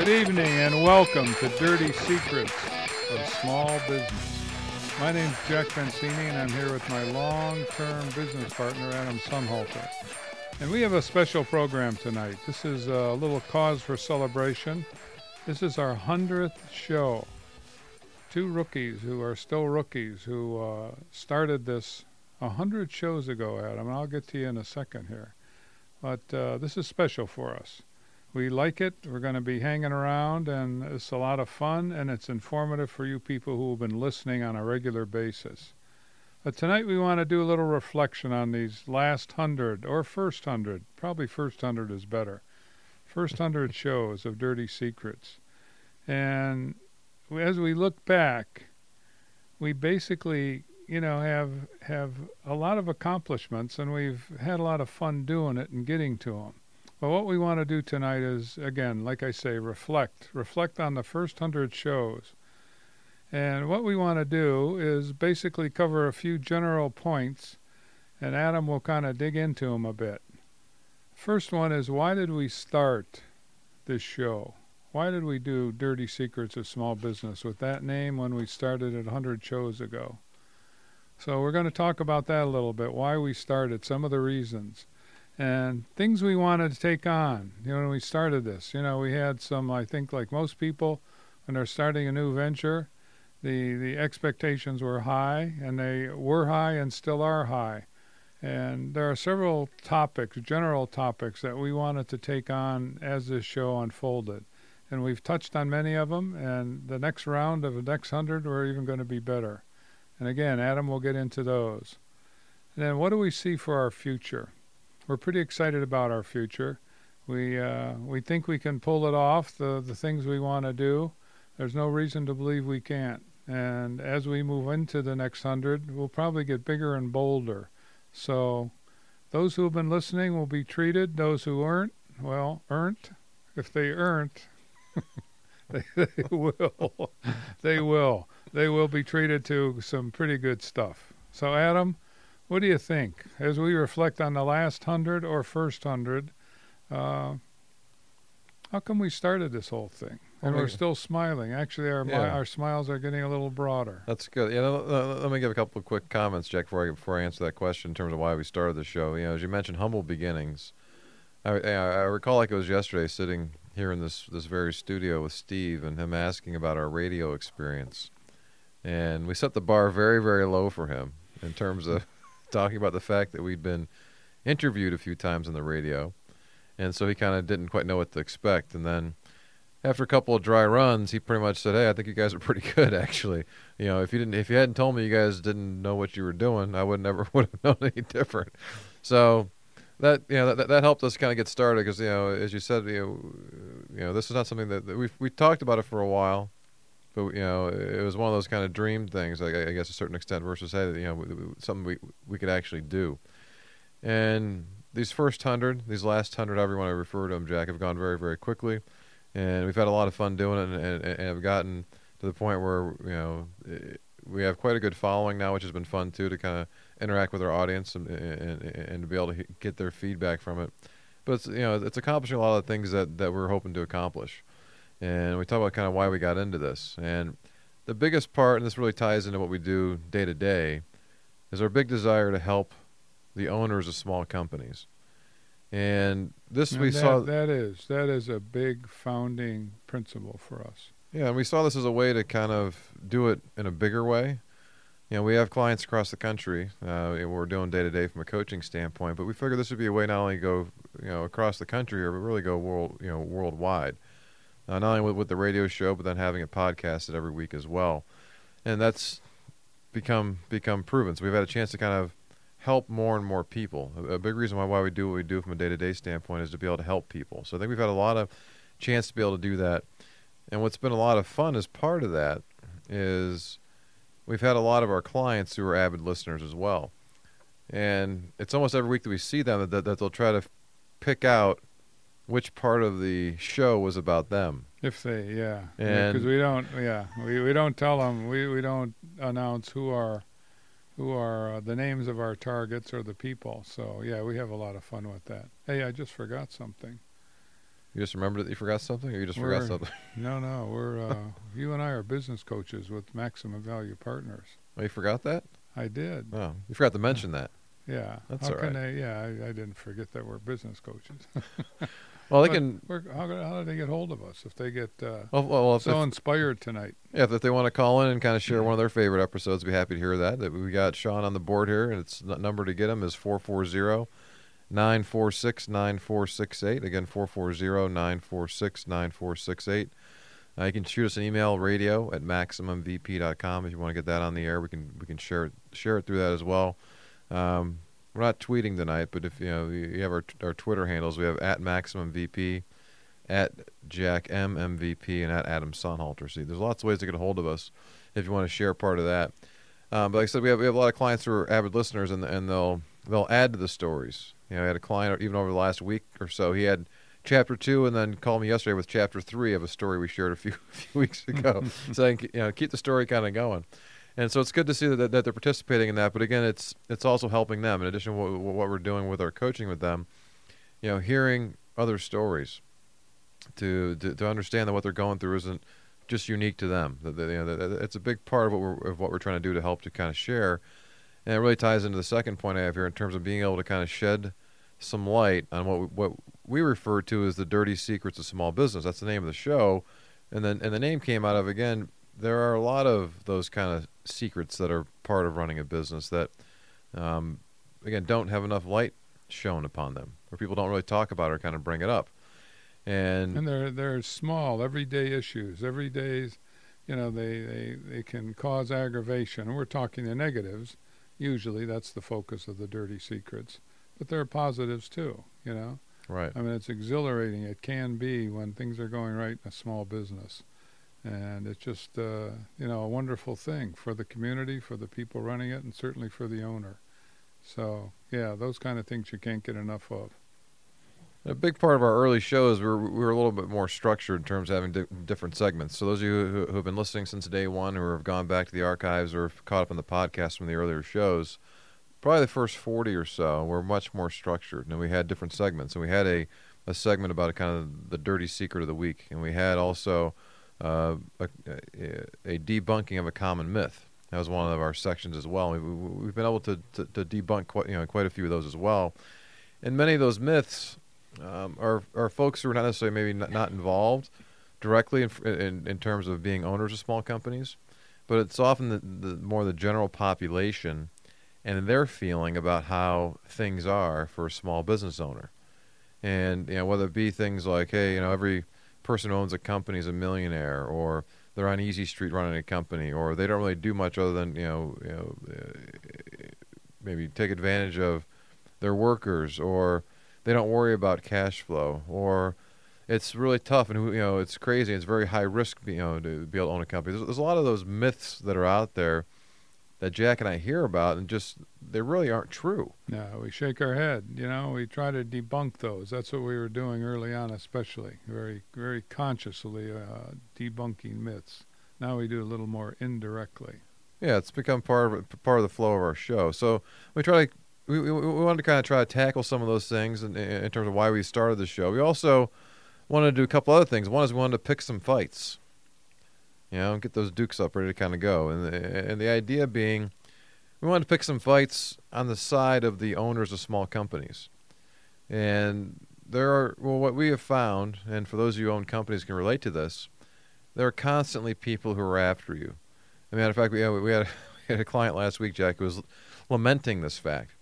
Good evening and welcome to Dirty Secrets of Small Business. My name is Jack Mancini and I'm here with my long-term business partner Adam Sonnhalter. And we have a special program tonight. This is a little cause for celebration. This is our 100th show. Two rookies who are still rookies who uh, started this 100 shows ago, Adam. And I'll get to you in a second here. But uh, this is special for us. We like it. We're going to be hanging around, and it's a lot of fun, and it's informative for you people who have been listening on a regular basis. But tonight we want to do a little reflection on these last hundred, or first hundred. Probably first hundred is better. First hundred shows of Dirty Secrets. And as we look back, we basically, you know, have have a lot of accomplishments, and we've had a lot of fun doing it and getting to them. But what we want to do tonight is, again, like I say, reflect. Reflect on the first hundred shows. And what we want to do is basically cover a few general points, and Adam will kind of dig into them a bit. First one is why did we start this show? Why did we do Dirty Secrets of Small Business with that name when we started it 100 shows ago? So we're going to talk about that a little bit, why we started, some of the reasons and things we wanted to take on. You know, when we started this, you know, we had some, I think, like most people, when they're starting a new venture, the, the expectations were high, and they were high and still are high. And there are several topics, general topics, that we wanted to take on as this show unfolded. And we've touched on many of them, and the next round of the next hundred, we're even going to be better. And again, Adam will get into those. And then what do we see for our future? We're pretty excited about our future. We uh, we think we can pull it off. The the things we want to do. There's no reason to believe we can't. And as we move into the next hundred, we'll probably get bigger and bolder. So, those who have been listening will be treated. Those who aren't, well, aren't. If they aren't, they, they will. they will. They will be treated to some pretty good stuff. So, Adam. What do you think as we reflect on the last hundred or first hundred? Uh, how come we started this whole thing? And we're still smiling. Actually, our yeah. our smiles are getting a little broader. That's good. Yeah, let me give a couple of quick comments, Jack, before I before I answer that question in terms of why we started the show. You know, as you mentioned, humble beginnings. I, I recall like it was yesterday, sitting here in this this very studio with Steve and him asking about our radio experience, and we set the bar very very low for him in terms of talking about the fact that we'd been interviewed a few times on the radio, and so he kind of didn't quite know what to expect. And then after a couple of dry runs, he pretty much said, "Hey, I think you guys are pretty good, actually. You know, if you didn't, if you hadn't told me you guys didn't know what you were doing, I would never would have known any different." So that you know that that helped us kind of get started because you know, as you said, you know, you know, this is not something that, that we we talked about it for a while but you know, it was one of those kind of dream things, like, I guess, a certain extent, versus hey, you know, something we we could actually do. And these first hundred, these last hundred, want to refer to them, Jack, have gone very, very quickly, and we've had a lot of fun doing it, and, and, and have gotten to the point where you know we have quite a good following now, which has been fun too to kind of interact with our audience and, and, and to be able to get their feedback from it. But it's you know it's accomplishing a lot of the things that that we're hoping to accomplish and we talk about kind of why we got into this. And the biggest part, and this really ties into what we do day to day, is our big desire to help the owners of small companies. And this and we that, saw that is that is a big founding principle for us. Yeah, and we saw this as a way to kind of do it in a bigger way. You know, we have clients across the country. Uh, we're doing day to day from a coaching standpoint, but we figured this would be a way not only to go, you know, across the country, or but really go world, you know, worldwide uh, not only with, with the radio show, but then having it podcasted every week as well. And that's become become proven. So we've had a chance to kind of help more and more people. A, a big reason why, why we do what we do from a day to day standpoint is to be able to help people. So I think we've had a lot of chance to be able to do that. And what's been a lot of fun as part of that is we've had a lot of our clients who are avid listeners as well. And it's almost every week that we see them that, that they'll try to pick out which part of the show was about them. If they, yeah, because we don't, yeah, we, we don't tell them, we, we don't announce who are, who are uh, the names of our targets or the people. So yeah, we have a lot of fun with that. Hey, I just forgot something. You just remembered that you forgot something, or you just forgot We're- something? No, no, we're uh, you and I are business coaches with Maximum Value Partners. Oh, you forgot that? I did. Oh, you forgot to mention that. Yeah. That's how all can right. Yeah, I, I didn't forget that we're business coaches. Well, they But can. How, how do they get hold of us if they get uh, Well, well if, so if, inspired tonight? yeah, if they want to call in and kind of share one of their favorite episodes, be happy to hear that. That we got Sean on the board here, and it's the number to get him is 440 946 9468. Again, 440 946 9468. Uh, you can shoot us an email, radio at maximumvp.com if you want to get that on the air. We can we can share it share it through that as well. Um, we're not tweeting tonight, but if you know you have our our Twitter handles, we have at maximum VP, at Jack M MVP, and at Adam Sonnhalter. See, there's lots of ways to get a hold of us if you want to share part of that. Um, but like I said, we have we have a lot of clients who are avid listeners, and and they'll they'll add to the stories. You know, I had a client even over the last week or so. He had chapter two, and then called me yesterday with chapter three of a story we shared a few a few weeks ago, saying you know keep the story kind of going. And so it's good to see that, that they're participating in that. But again, it's it's also helping them. In addition to what, what we're doing with our coaching with them, you know, hearing other stories to to, to understand that what they're going through isn't just unique to them. That, that, you know, it's a big part of what we're of what we're trying to do to help to kind of share. And it really ties into the second point I have here in terms of being able to kind of shed some light on what we, what we refer to as the dirty secrets of small business. That's the name of the show, and then and the name came out of again. There are a lot of those kind of secrets that are part of running a business that, um, again, don't have enough light shown upon them, or people don't really talk about or kind of bring it up. And, And they're they're small, everyday issues. Every day's, you know, they, they, they can cause aggravation. And we're talking the negatives. Usually, that's the focus of the dirty secrets. But there are positives too. You know, right, I mean, it's exhilarating. It can be when things are going right in a small business, and it's just uh, you know a wonderful thing for the community, for the people running it, and certainly for the owner. So yeah, those kind of things you can't get enough of. A big part of our early shows, we were, we were a little bit more structured in terms of having di- different segments. So those of you who, who have been listening since day one, or have gone back to the archives, or have caught up on the podcast from the earlier shows, probably the first forty or so were much more structured, and we had different segments. And we had a, a segment about a kind of the dirty secret of the week, and we had also uh, a, a, debunking of a common myth. That was one of our sections as well. We, we've been able to, to, to debunk quite you know quite a few of those as well, and many of those myths um, are are folks who are not necessarily maybe not, not involved directly in, in in terms of being owners of small companies, but it's often the, the more the general population and their feeling about how things are for a small business owner, and you know whether it be things like hey you know every person who owns a company is a millionaire or they're on easy street running a company or they don't really do much other than you know you know uh, maybe take advantage of their workers or they don't worry about cash flow or it's really tough. And you know it's crazy. It's very high risk you know to be able to own a company. There's, there's a lot of those myths that are out there that jack and i hear about and just they really aren't true No, we shake our head. You know, we try to debunk those. That's what we were doing early on, especially very, very consciously uh, debunking myths. Now we do a little more indirectly. yeah it's become part of part of the flow of our show so we try to we, we, we wanted to kind of try to tackle some of those things in, in terms of why we started the show we also wanted to do a couple other things one is we wanted to pick some fights you know, get those dukes up, ready to kind of go. And the, and the idea being, we wanted to pick some fights on the side of the owners of small companies. And there are, well, what we have found, and for those of you who own companies can relate to this, there are constantly people who are after you. As a matter of fact, we had, we had, we had a client last week, Jack, who was lamenting this fact.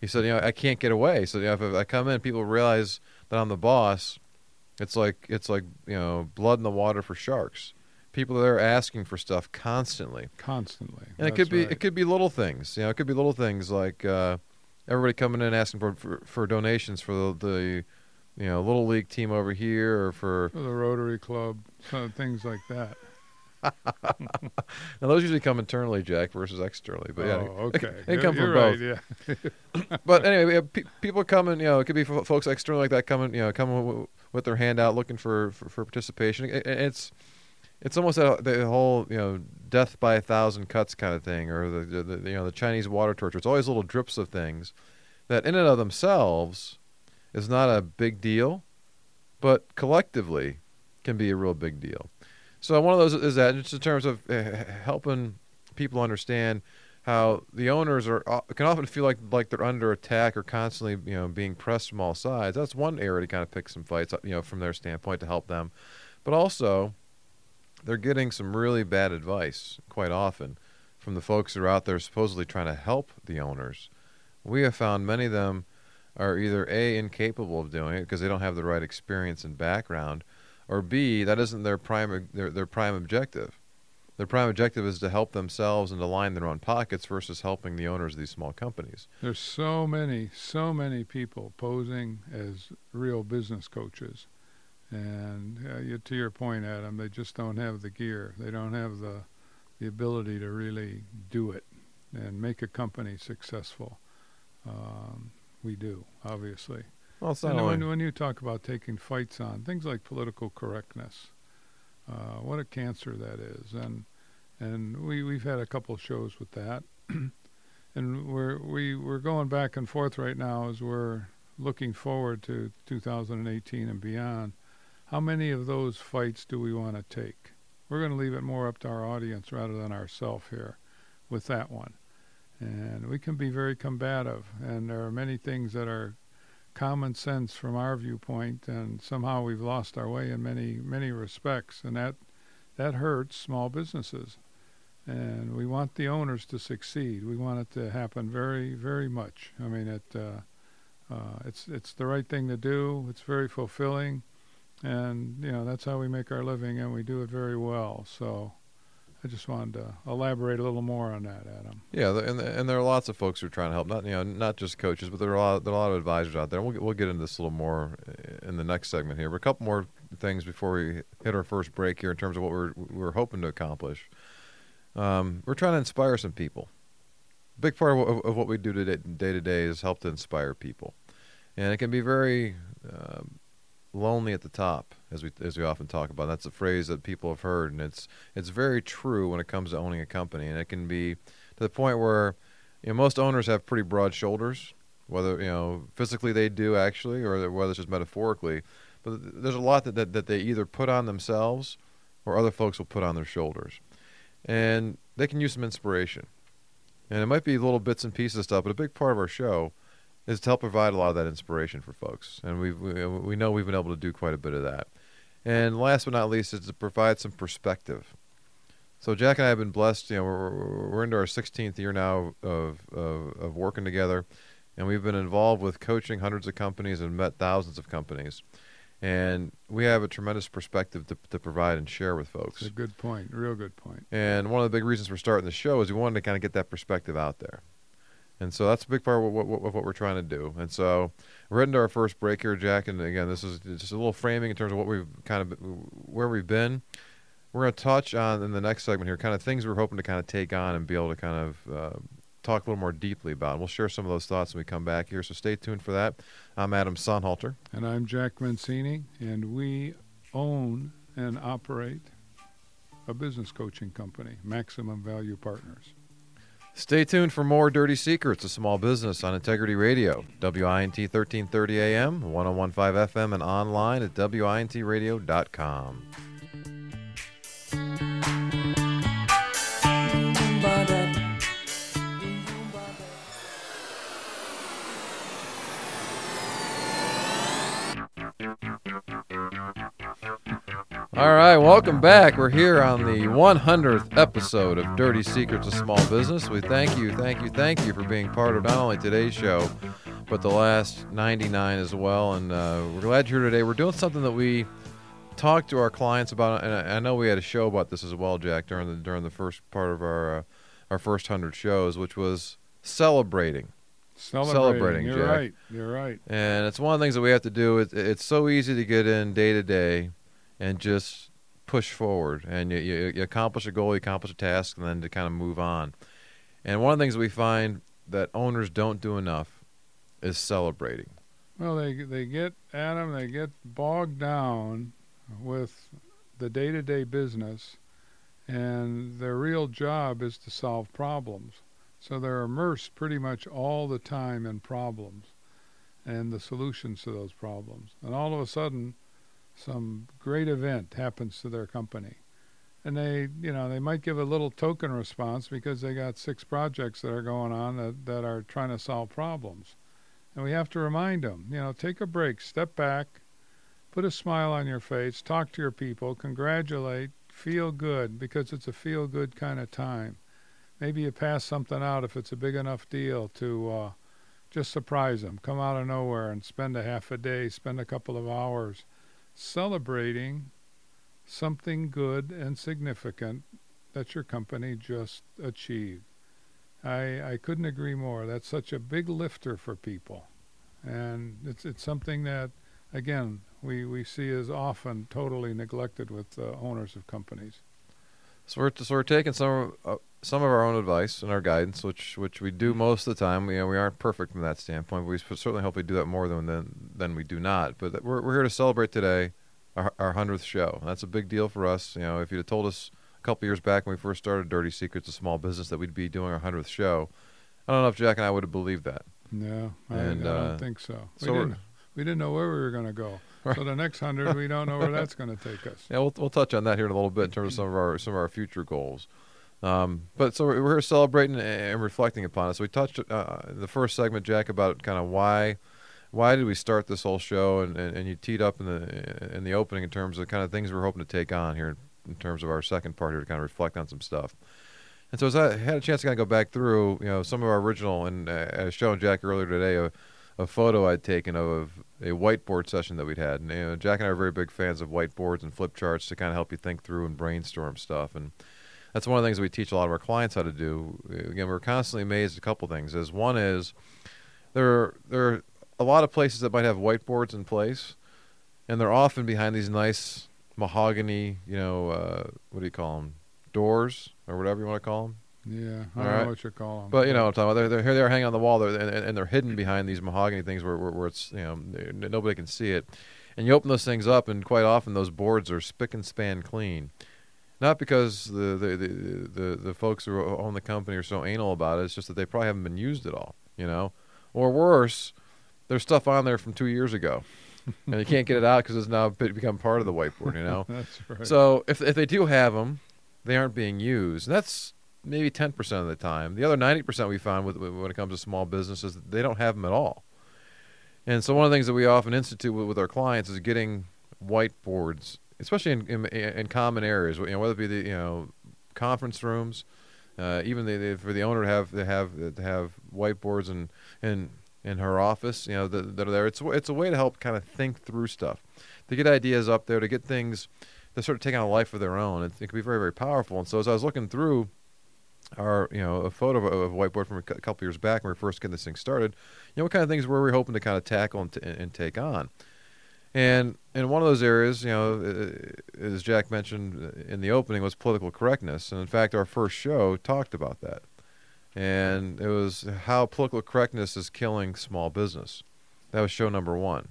He said, you know, I can't get away. So you know, if I come in, people realize that I'm the boss. It's like it's like you know, blood in the water for sharks. People that are asking for stuff constantly. Constantly. And it could be right. it could be little things. You know, it could be little things like uh, everybody coming in asking for, for for donations for the, the you know little league team over here or for For the Rotary Club, things like that. now those usually come internally, Jack, versus externally. But yeah, oh, okay. they come from both. Yeah. but anyway, pe- people coming. You know, it could be f- folks external like that coming. You know, coming w- with their hand out looking for for, for participation. It- it's it's almost a, the whole you know death by a thousand cuts kind of thing, or the, the, the you know the Chinese water torture. It's always little drips of things that in and of themselves is not a big deal, but collectively can be a real big deal. So one of those is that just in terms of uh, helping people understand how the owners are uh, can often feel like like they're under attack or constantly you know being pressed from all sides. That's one area to kind of pick some fights you know from their standpoint to help them, but also they're getting some really bad advice quite often from the folks who are out there supposedly trying to help the owners. We have found many of them are either a incapable of doing it because they don't have the right experience and background, or b that isn't their prime their their prime objective. Their prime objective is to help themselves and to line their own pockets versus helping the owners of these small companies. There's so many, so many people posing as real business coaches, and uh, you, to your point, Adam, they just don't have the gear. They don't have the the ability to really do it and make a company successful. Um, we do, obviously. Well, it's And when, when you talk about taking fights on things like political correctness, uh, what a cancer that is, and and we we've had a couple shows with that, and we're we we're going back and forth right now as we're looking forward to 2018 and beyond. How many of those fights do we want to take? We're going to leave it more up to our audience rather than ourselves here with that one. And we can be very combative, and there are many things that are common sense from our viewpoint, and somehow we've lost our way in many many respects, and that that hurts small businesses. And we want the owners to succeed. We want it to happen very very much. I mean, it uh, uh, it's it's the right thing to do. It's very fulfilling, and you know that's how we make our living, and we do it very well. So. I just wanted to elaborate a little more on that, Adam. yeah, and and there are lots of folks who are trying to help. Not you know not just coaches, but there are a lot there are a lot of advisors out there. We'll get, we'll get into this a little more uh, in the next segment here. But a couple more things before we hit our first break here in terms of what we're we're hoping to accomplish. Um, we're trying to inspire some people. A big part of, what- of what we do today, day to day is help to inspire people, and it can be very um, lonely at the top, as we as we often talk about. That's a phrase that people have heard, and it's it's very true when it comes to owning a company, and it can be to the point where you know most owners have pretty broad shoulders, whether you know physically they do actually, or whether it's just metaphorically. But there's a lot that, that, that they either put on themselves, or other folks will put on their shoulders, and they can use some inspiration. And it might be little bits and pieces of stuff, but a big part of our show is to help provide a lot of that inspiration for folks, and we we we know we've been able to do quite a bit of that. And last but not least is to provide some perspective. So Jack and I have been blessed. You know, we're, we're into our 16th year now of, of of working together, and we've been involved with coaching hundreds of companies and met thousands of companies, and we have a tremendous perspective to to provide and share with folks. It's a good point, real good point. And one of the big reasons for starting the show is we wanted to kind of get that perspective out there. And so that's a big part of what, what, what we're trying to do. And so we're heading to our first break here, Jack. And again, this is just a little framing in terms of what we've kind of where we've been. We're going to touch on in the next segment here, kind of things we're hoping to kind of take on and be able to kind of uh, talk a little more deeply about. And we'll share some of those thoughts when we come back here. So stay tuned for that. I'm Adam Sonnhalter. And I'm Jack Mancini, and we own and operate a business coaching company, Maximum Value Partners. Stay tuned for more Dirty Secrets of Small Business on Integrity Radio, WINT 1330 AM, 1015 FM, and online at WINTradio.com. All right, welcome back. We're here on the 100th episode of Dirty Secrets of Small Business. We thank you, thank you, thank you for being part of not only today's show, but the last 99 as well. And uh, we're glad you're here today. We're doing something that we talked to our clients about, and I, I know we had a show about this as well, Jack, during the during the first part of our uh, our first hundred shows, which was celebrating. Celebrating. Celebrating, You're Jack. right. You're right. And it's one of the things that we have to do. It, it's so easy to get in day to day and just push forward. And you, you, you accomplish a goal, you accomplish a task, and then to kind of move on. And one of the things we find that owners don't do enough is celebrating. Well, they they get Adam. They get bogged down with the day-to-day business, and their real job is to solve problems. So they're immersed pretty much all the time in problems and the solutions to those problems. And all of a sudden, some great event happens to their company. And they, you know, they might give a little token response because they got six projects that are going on that, that are trying to solve problems. And we have to remind them, you know, take a break, step back, put a smile on your face, talk to your people, congratulate, feel good because it's a feel good kind of time. Maybe you pass something out if it's a big enough deal to uh, just surprise them, come out of nowhere and spend a half a day, spend a couple of hours celebrating something good and significant that your company just achieved. I, I couldn't agree more. That's such a big lifter for people. And it's, it's something that, again, we, we see as often totally neglected with uh, owners of companies. So we're, so we're taking some uh, some of our own advice and our guidance, which which we do most of the time. You know, we aren't perfect from that standpoint, but we certainly hope we do that more than than, than we do not. But we're we're here to celebrate today our hundredth show. That's a big deal for us. You know, if you'd have told us a couple years back when we first started Dirty Secrets, a small business, that we'd be doing our hundredth show, I don't know if Jack and I would have believed that. No, I, and, I don't uh, think so. We, so didn't, we didn't know where we were going to go. Right. So the next hundred, we don't know where that's going to take us. Yeah, we'll we'll touch on that here in a little bit in terms of some of our some of our future goals. Um, but so we're, here celebrating and reflecting upon it. So we touched uh, the first segment, Jack, about kind of why why did we start this whole show, and, and, and, you teed up in the in the opening in terms of kind of things we're hoping to take on here in terms of our second part here to kind of reflect on some stuff. And so as I had a chance to kind of go back through, you know, some of our original, and uh, as shown Jack earlier today, a, a photo I'd taken of a whiteboard session that we'd had. And you know, Jack and I are very big fans of whiteboards and flip charts to kind of help you think through and brainstorm stuff. And that's one of the things we teach a lot of our clients how to do. Again, we're constantly amazed at a couple things. Is one is there there are a lot of places that might have whiteboards in place, and they're often behind these nice mahogany, you know, uh, what do you call them, doors or whatever you want to call them. Yeah, I All don't right? know what you call them. But you know, what I'm talking about. They're, they're here. They're hanging on the wall, there, and, and, they're hidden behind these mahogany things where, where, where it's you know nobody can see it. And you open those things up, and quite often those boards are spick and span clean. Not because the the, the, the, the folks who own the company are so anal about it. It's just that they probably haven't been used at all. You know, or worse, there's stuff on there from two years ago. and you can't get it out because it's now become part of the whiteboard. You know. that's right. So if if they do have them, they aren't being used. And that's maybe ten percent of the time. The other ninety percent we find with, when it comes to small businesses, they don't have them at all. And so one of the things that we often institute with, with our clients is getting whiteboards, especially in, in, in common areas. You know, whether it be the you know conference rooms, uh, even the, for the owner to have to have to have whiteboards and and in her office, you know, that, that are there. It's it's a way to help kind of think through stuff, to get ideas up there, to get things to sort of take on a life of their own. It, it can be very very powerful. And so as I was looking through our you know a photo of, a whiteboard from a couple years back when we were first getting this thing started, you know, what kind of things were we hoping to kind of tackle and, t- and take on. And in one of those areas, you know, uh, uh, as Jack mentioned uh, in the opening, was political correctness. And in fact, our first show talked about that and it was how political correctness is killing small business. That was show number one.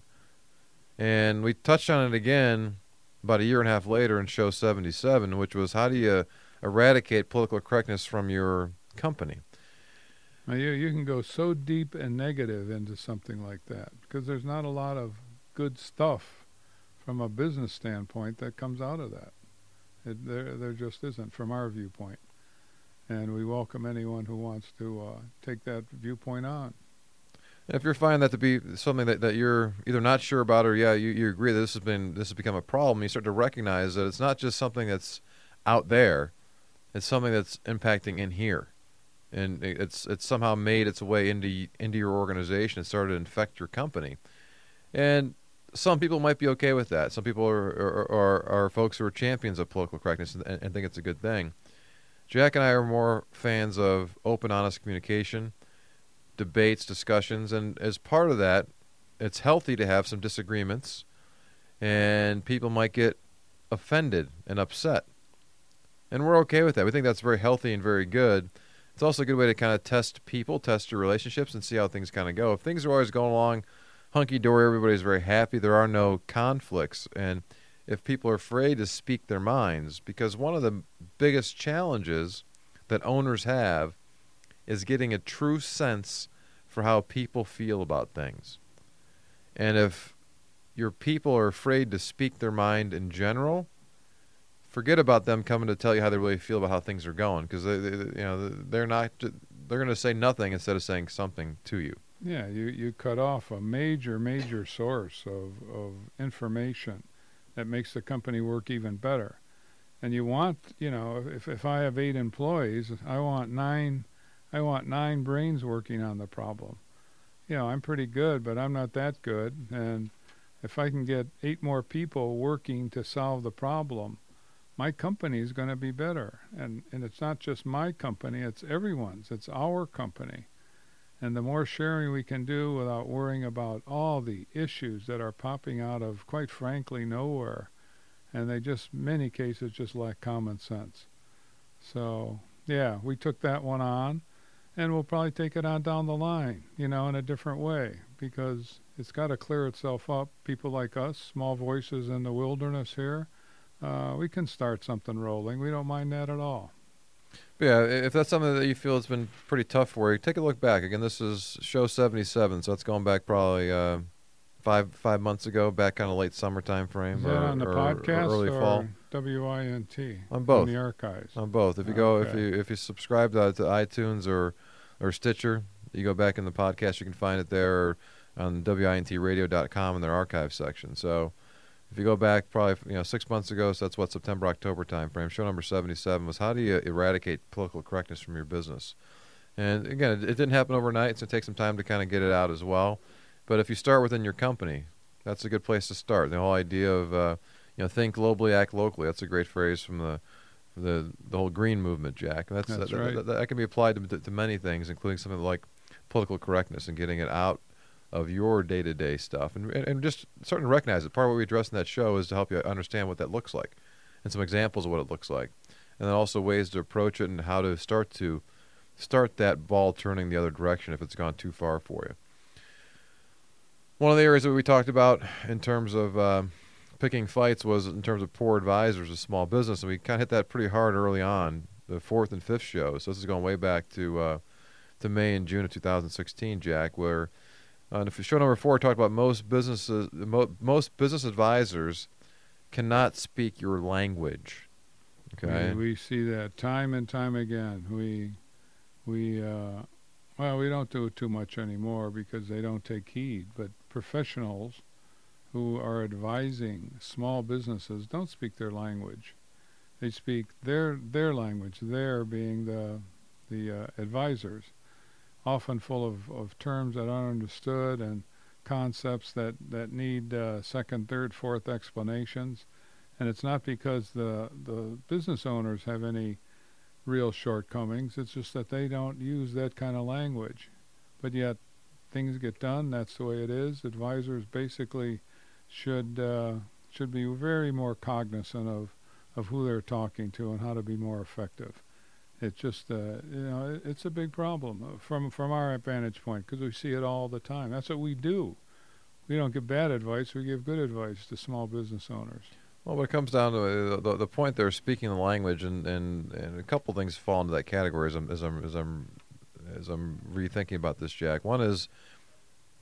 And we touched on it again about a year and a half later in show 77, which was how do you eradicate political correctness from your company? Now you, you can go so deep and negative into something like that because there's not a lot of good stuff from a business standpoint that comes out of that. It, there, there just isn't from our viewpoint and we welcome anyone who wants to uh, take that viewpoint on. If you're finding that to be something that, that you're either not sure about or yeah you, you agree that this has been this has become a problem, you start to recognize that it's not just something that's out there, it's something that's impacting in here, and it's it's somehow made its way into into your organization and started to infect your company, and some people might be okay with that. Some people are are, are, folks who are champions of political correctness and, and think it's a good thing. Jack and I are more fans of open, honest communication, debates, discussions, and as part of that, it's healthy to have some disagreements, and people might get offended and upset. And we're okay with that. We think that's very healthy and very good. It's also a good way to kind of test people, test your relationships, and see how things kind of go. If things are always going along hunky dory, everybody's very happy, there are no conflicts. And if people are afraid to speak their minds because one of the biggest challenges that owners have is getting a true sense for how people feel about things. And if your people are afraid to speak their mind in general, forget about them coming to tell you how they really feel about how things are going because they, they, you know they're not they're going to say nothing instead of saying something to you. Yeah, you, you cut off a major major source of of information that makes the company work even better. And you want, you know, if if I have 8 employees, I want 9 I want 9 brains working on the problem. You know, I'm pretty good, but I'm not that good and if I can get 8 more people working to solve the problem, my company is going to be better. And, and it's not just my company, it's everyone's, it's our company. And the more sharing we can do without worrying about all the issues that are popping out of, quite frankly, nowhere, and they just, many cases, just lack common sense. So, yeah, we took that one on, and we'll probably take it on down the line, you know, in a different way, because it's got to clear itself up. People like us, small voices in the wilderness here, uh, we can start something rolling. We don't mind that at all. But yeah, if that's something that you feel has been pretty tough for you, take a look back. Again, this is show 77, so that's going back probably uh, five five months ago, back kind of late summer time frame. Or, on the or, podcast or early fall? WINT? On both. In the archives. On both. If you go, if you if you subscribe to, to iTunes or or Stitcher, you go back in the podcast, you can find it there or on wintradio.com in their archive section. So if you go back probably you know six months ago, so that's what September October time frame. Show number seventy seven was how do you eradicate political correctness from your business? And again, it, it didn't happen overnight, so it takes some time to kind of get it out as well. But if you start within your company, that's a good place to start. The whole idea of uh, you know think globally, act locally. That's a great phrase from the the the whole green movement, Jack. That's, That's that, right. that, that can be applied to, to many things, including something like political correctness and getting it out of your day-to-day stuff, and, and and just starting to recognize it. Part of what we address in that show is to help you understand what that looks like, and some examples of what it looks like, and then also ways to approach it and how to start to start that ball turning the other direction if it's gone too far for you. One of the areas that we talked about in terms of uh, picking fights was in terms of poor advisors of small business, and we kind of hit that pretty hard early on, the fourth and fifth show. So this is going way back to uh, to May and June of 2016, Jack, where uh, and if show number four talked about most businesses, mo- most business advisors cannot speak your language. Okay. We, we see that time and time again. We, we, uh, well, we don't do it too much anymore because they don't take heed. But professionals who are advising small businesses don't speak their language. They speak their their language. Their being the the uh, advisors, often full of, of terms that aren't understood and concepts that that need uh, second, third, fourth explanations and it's not because the the business owners have any real shortcomings. It's just that they don't use that kind of language. But yet, things get done. That's the way it is. Advisors basically should uh, should be very more cognizant of of who they're talking to and how to be more effective. It's just uh, you know it, it's a big problem uh, from from our vantage point because we see it all the time. That's what we do. We don't give bad advice. We give good advice to small business owners. Well, when it comes down to it, the, the point there, speaking the language, and, and, and a couple things fall into that category as I'm as I'm as I'm as I'm rethinking about this, Jack. One is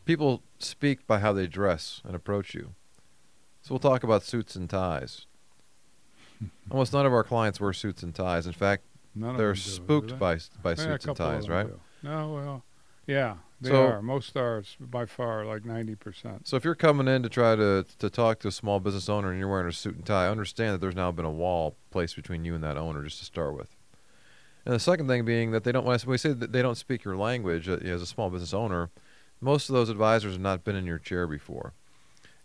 people speak by how they dress and approach you. So we'll talk about suits and ties. Almost none of our clients wear suits and ties. In fact, None they're of them do, do spooked by by Yeah, suits and ties, right? do. No, well, yeah, they So- are. Most are by far, like ninety percent. So if you're coming in to try to to talk to a small business owner and you're wearing a suit and tie, understand that there's now been a wall placed between you and that owner just to start with. And the second thing being that they don't when I s- when we say that they don't speak your language uh, as a small business owner, most of those advisors have not been in your chair before,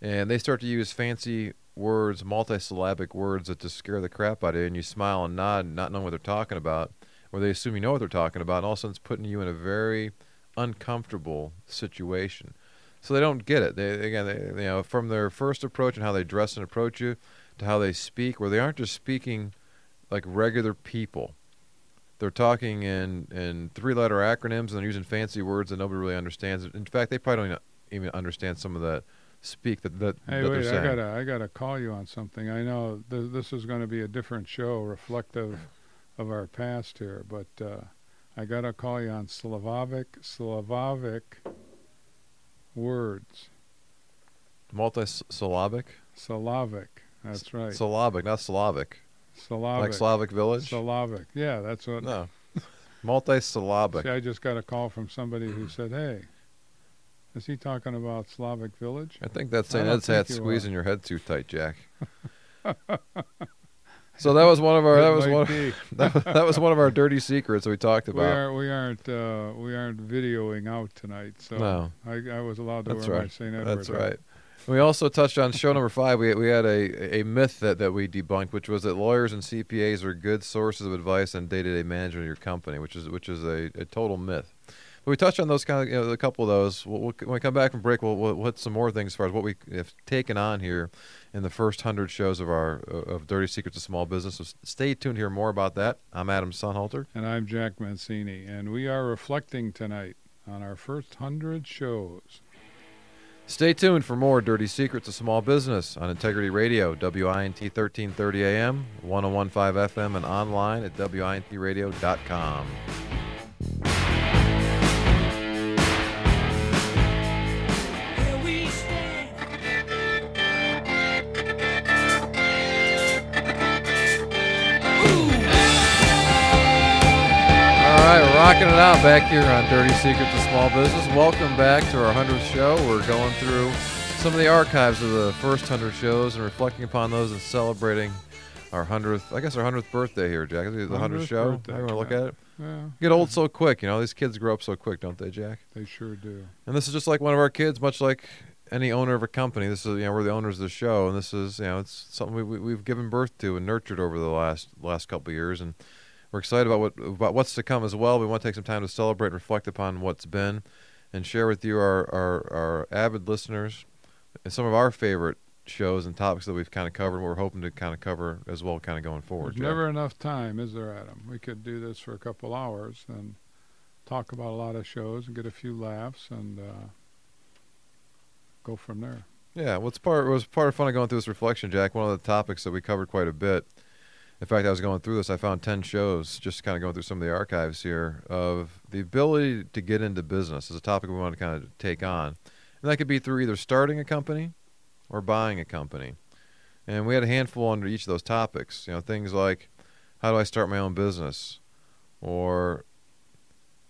and they start to use fancy words, multisyllabic words that just scare the crap out of you, and you smile and nod, not knowing what they're talking about, or they assume you know what they're talking about, and all of a sudden it's putting you in a very uncomfortable situation. So they don't get it. They again, they, you know, from their first approach and how they dress and approach you, to how they speak, where they aren't just speaking like regular people. They're talking in in three-letter acronyms and they're using fancy words that nobody really understands. In fact, they probably don't even understand some of that speak that that, Hey, that wait, I gotta, I gotta call you on something. I know th- this is going to be a different show, reflective of our past here, but uh, I gotta call you on Slavic, Slavic words. Multi-syllabic. Slavic. That's right. Syllabic, not Slavic. Slavic. Like Slavic village. Slavic. Yeah, that's what. no. Multi-syllabic. See, I just got a call from somebody who said, "Hey, is he talking about Slavic village?" I think that's I St. don't Ed's hat you squeezing your head too tight, Jack. so that was one of our. That was one. be. That, was- that one of our dirty secrets we talked about. We aren't. We aren't. Uh, we aren't videoing out tonight. So No. I, I was allowed to That's wear my right. St. Edward. That's hat. right. We also touched on show number five. We we had a a myth that, that we debunked, which was that lawyers and CPAs are good sources of advice on day to day management of your company, which is which is a, a total myth. We touched on those kind of you know, a couple of those. We'll, we'll, when we come back from break, we'll, we'll, we'll hit some more things as far as what we have taken on here in the first hundred shows of our uh, of Dirty Secrets of Small Business. So stay tuned to hear more about that. I'm Adam Sonnhalter. And I'm Jack Mancini, and we are reflecting tonight on our first hundred shows. Stay tuned for more Dirty Secrets of Small Business on Integrity Radio, WINT 1330 AM, 1015 FM, and online at WINTradio.com. All right, we're rocking it out back here on Dirty Secrets of Small Business. Welcome back to our 100th show. We're going through some of the archives of the first 100 shows and reflecting upon those and celebrating our 100th, I guess our 100th birthday here, Jack. Is it The 100th 100th show? birthday, you want to look yeah. at it? Yeah, Get old so quick, you know. These kids grow up so quick, don't they, Jack? they sure do. And this is just like one of our kids, much like any owner of a company. This is, you know, we're the owners of the show, and this is, you know, it's something we, we, we've given birth to and nurtured over the last last couple of years, and we're excited about what about what's to come as well. We want to take some time to celebrate and reflect upon what's been, and share with you our our, our avid listeners and some of our favorite shows and topics that we've kind of covered. and We're hoping to kind of cover as well, kind of going forward. There's never enough time, is there, Adam? We could do this for a couple hours and talk about a lot of shows and get a few laughs and uh, go from there. Yeah, well, it's part it was part of fun of going through this reflection, Jack. One of the topics that we covered quite a bit. In fact, I was going through this. I found ten shows, just kind of going through some of the archives here of the ability to get into business is a topic we want to kind of take on, and that could be through either starting a company or buying a company. And we had a handful under each of those topics. You know, things like how do I start my own business, or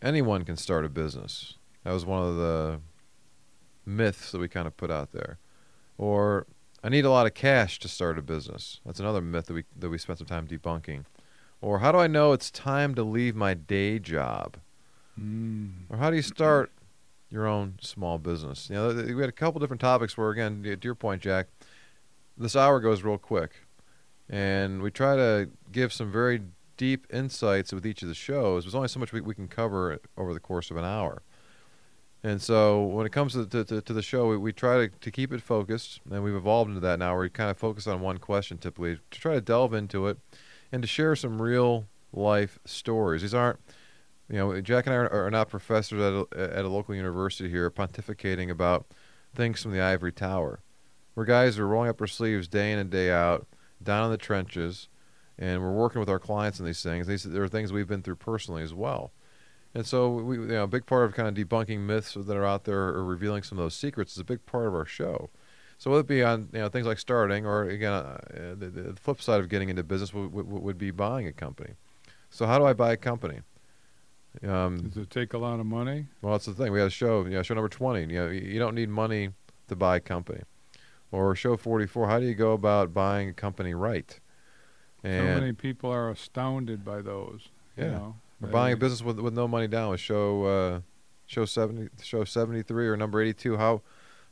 anyone can start a business. That was one of the myths that we kind of put out there. Or I need a lot of cash to start a business. That's another myth that we that we spent some time debunking. Or how do I know it's time to leave my day job? Mm. Or how do you start your own small business? You know, we had a couple different topics where, again, to your point, Jack, this hour goes real quick, and we try to give some very deep insights with each of the shows. There's only so much we, we can cover over the course of an hour. And so when it comes to, to, to, the show, we, we try to, to keep it focused, and we've evolved into that now where we kind of focus on one question typically to try to delve into it and to share some real life stories. These aren't, you know, Jack and I are, are not professors at a, at a local university here pontificating about things from the ivory tower. We're guys who are rolling up our sleeves day in and day out, down in the trenches, and we're working with our clients on these things. These there are things we've been through personally as well. And so, we, you know, a big part of kind of debunking myths that are out there or revealing some of those secrets is a big part of our show. So whether it be on you know things like starting, or again, uh, the, the flip side of getting into business would, would, would be buying a company. So how do I buy a company? Um, Does it take a lot of money? well, that's the thing. We had a show, you know, show number 20. You know, you don't need money to buy a company. Or show 44, how do you go about buying a company right? so many people are astounded by those. You Yeah. know, buying a business with with no money down with show uh, show 70 show 73 or number 82 how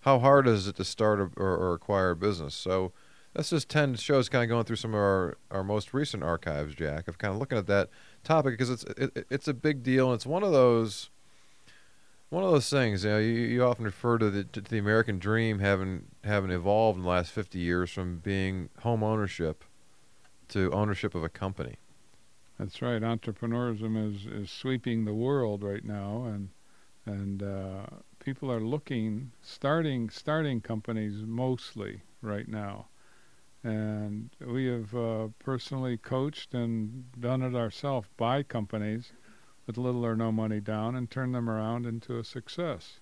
how hard is it to start a, or, or acquire a business? So that's just 10 shows kind of going through some of our, our most recent archives, Jack, of kind of looking at that topic because it's it, it- it's a big deal and it's one of those one of those things. You know, you, you often refer to the to the American dream having having evolved in the last 50 years from being home ownership to ownership of a company. That's right. Entrepreneurism is, is sweeping the world right now, and and uh, people are looking starting starting companies mostly right now, and we have uh, personally coached and done it ourselves. Buy companies with little or no money down and turn them around into a success,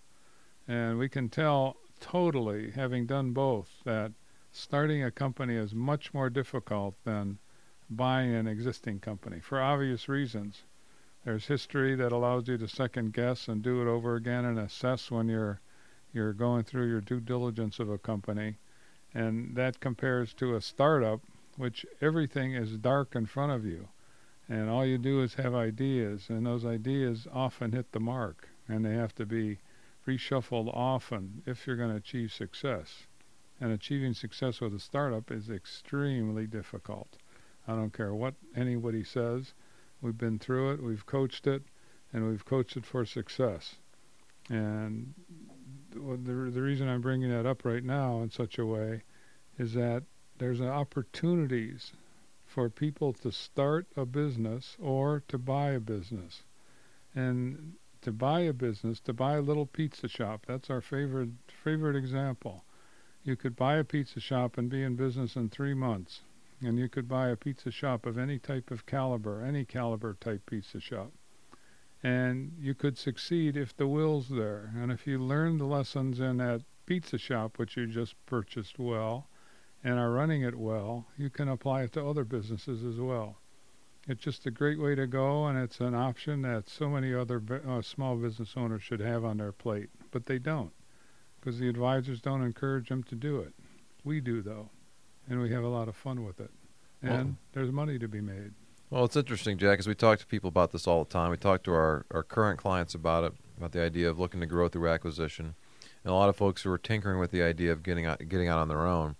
and we can tell totally, having done both, that starting a company is much more difficult than buying an existing company for obvious reasons. There's history that allows you to second guess and do it over again and assess when you're you're going through your due diligence of a company. And that compares to a startup, which everything is dark in front of you. And all you do is have ideas, and those ideas often hit the mark, and they have to be reshuffled often if you're going to achieve success. And achieving success with a startup is extremely difficult. I don't care what anybody says. We've been through it, we've coached it, and we've coached it for success. And the, the reason I'm bringing that up right now in such a way is that there's opportunities for people to start a business or to buy a business. And to buy a business, to buy a little pizza shop, that's our favorite favorite example. You could buy a pizza shop and be in business in three months. And you could buy a pizza shop of any type of caliber, any caliber type pizza shop. And you could succeed if the will's there. And if you learn the lessons in that pizza shop, which you just purchased well, and are running it well, you can apply it to other businesses as well. It's just a great way to go, and it's an option that so many other uh, small business owners should have on their plate, but they don't, because the advisors don't encourage them to do it. We do, though, and we have a lot of fun with it, and Well- there's money to be made. Well, it's interesting, Jack, because we talk to people about this all the time. We talk to our, our current clients about it, about the idea of looking to grow through acquisition, and a lot of folks who are tinkering with the idea of getting out, getting out on their own.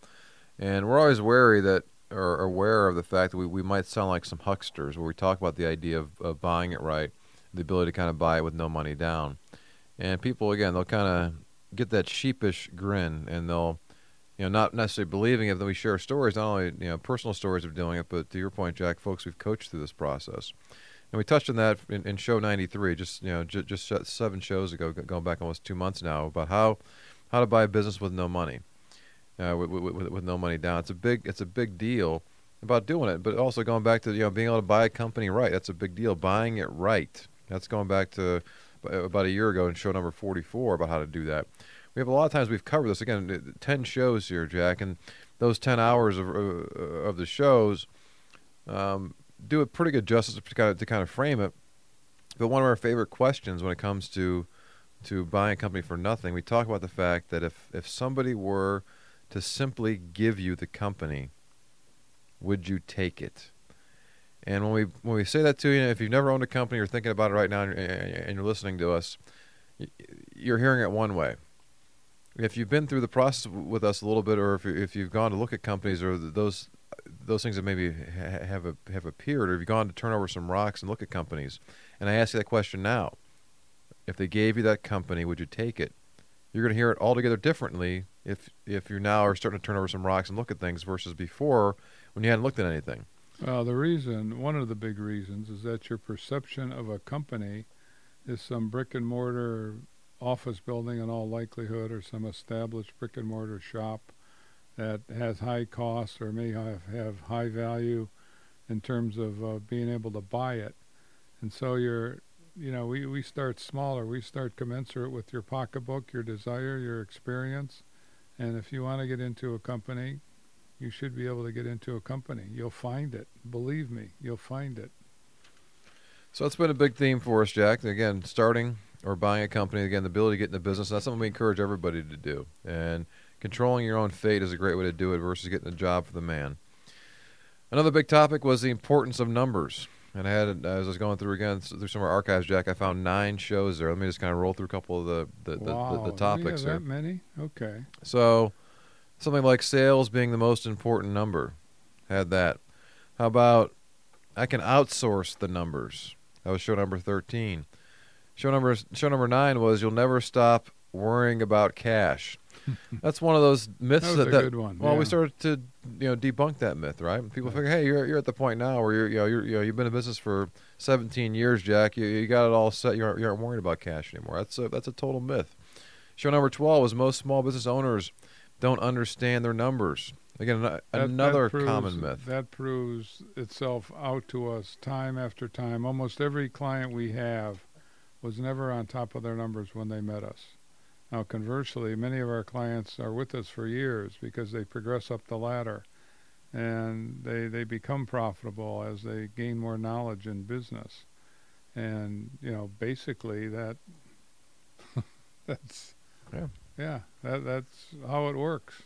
And we're always wary that, or aware of the fact that we, we might sound like some hucksters, where we talk about the idea of, of buying it right, the ability to kind of buy it with no money down. And people, again, they'll kind of get that sheepish grin, and they'll you know, not necessarily believing it, that we share stories, not only you know personal stories of doing it, but to your point, Jack, folks we've coached through this process, and we touched on that in, in show ninety three, just you know, j- just seven shows ago, going back almost two months now, about how how to buy a business with no money, uh, with, with, with, no money down. It's a big it's a big deal about doing it, but also going back to you know being able to buy a company right. That's a big deal. Buying it right. That's going back to uh, about a year ago in show number forty four about how to do that we have a lot of times we've covered this. Again uh, 10 shows here jack and those 10 hours of, uh, of the shows um, do a pretty good justice to kind, of, to kind of frame it. But one of our favorite questions when it comes to to buying a company for nothing we talk about the fact that if if somebody were to simply give you the company would you take it? And when we when we say that to you if you've never owned a company you're thinking about it right now and you're listening to us you're hearing it one way if you've been through the process with us a little bit, or if, if you've gone to look at companies, or those those things that maybe ha- have a, have appeared, or if you've gone to turn over some rocks and look at companies, and I ask you that question now, if they gave you that company, would you take it? You're going to hear it altogether differently if if you now are starting to turn over some rocks and look at things versus before when you hadn't looked at anything. Well, the reason, one of the big reasons, is that your perception of a company is some brick and mortar office building in all likelihood, or some established brick and mortar shop that has high costs or may have, have high value in terms of uh, being able to buy it. And so you're, you know, we, we start smaller. We start commensurate with your pocketbook, your desire, your experience. And if you want to get into a company, you should be able to get into a company. You'll find it. Believe me, you'll find it. So it's been a big theme for us, Jack. Again, starting or buying a company, again, the ability to get in the business. That's something we encourage everybody to do. And controlling your own fate is a great way to do it versus getting a job for the man. Another big topic was the importance of numbers. And I had, as I was going through again through some of our archives, Jack, I found nine shows there. Let me just kind of roll through a couple of the the, the, wow, the, the do topics here. that many? Okay. So, something like sales being the most important number. Had that. How about I can outsource the numbers? That was show number 13. Show number show number 9 was you'll never stop worrying about cash. That's one of those myths That that, a that- good one. well, we started to you know debunk that myth, right? People Right. figure, hey, you're you're at the point now where you're you know you're, you know you've been in business for 17 years, Jack. You, you got it all set. You aren't, you aren't worried about cash anymore. That's a that's a total myth. Show number 12 was most small business owners don't understand their numbers. Again, an- That- another that proves, common myth. That proves itself out to us time after time. Almost every client we have was never on top of their numbers when they met us. Now, conversely, many of our clients are with us for years because they progress up the ladder and they, they become profitable as they gain more knowledge in business. And, you know, basically that that's Yeah. yeah, that that's how it works.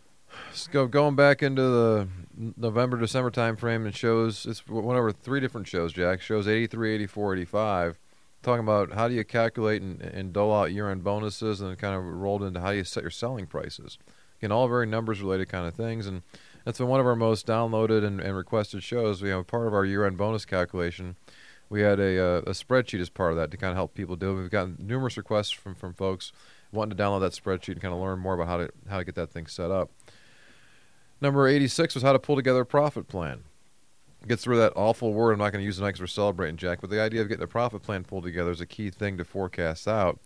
Go going back into the November December time frame and shows it's went over three different shows. Jack shows 83, 84, 85, talking about how do you calculate and, and dole out year end bonuses, and kind of rolled into how you set your selling prices. Again, all very numbers related kind of things, and that's been one of our most downloaded and, and requested shows. We have part of our year end bonus calculation. We had a, uh, a spreadsheet as part of that to kind of help people do. it. We've gotten numerous requests from, from folks wanting to download that spreadsheet and kind of learn more about how to how to get that thing set up. Number 86 was how to pull together a profit plan. Gets rid of that awful word I'm not going to use tonight because we're celebrating, Jack, but the idea of getting a profit plan pulled together is a key thing to forecast out.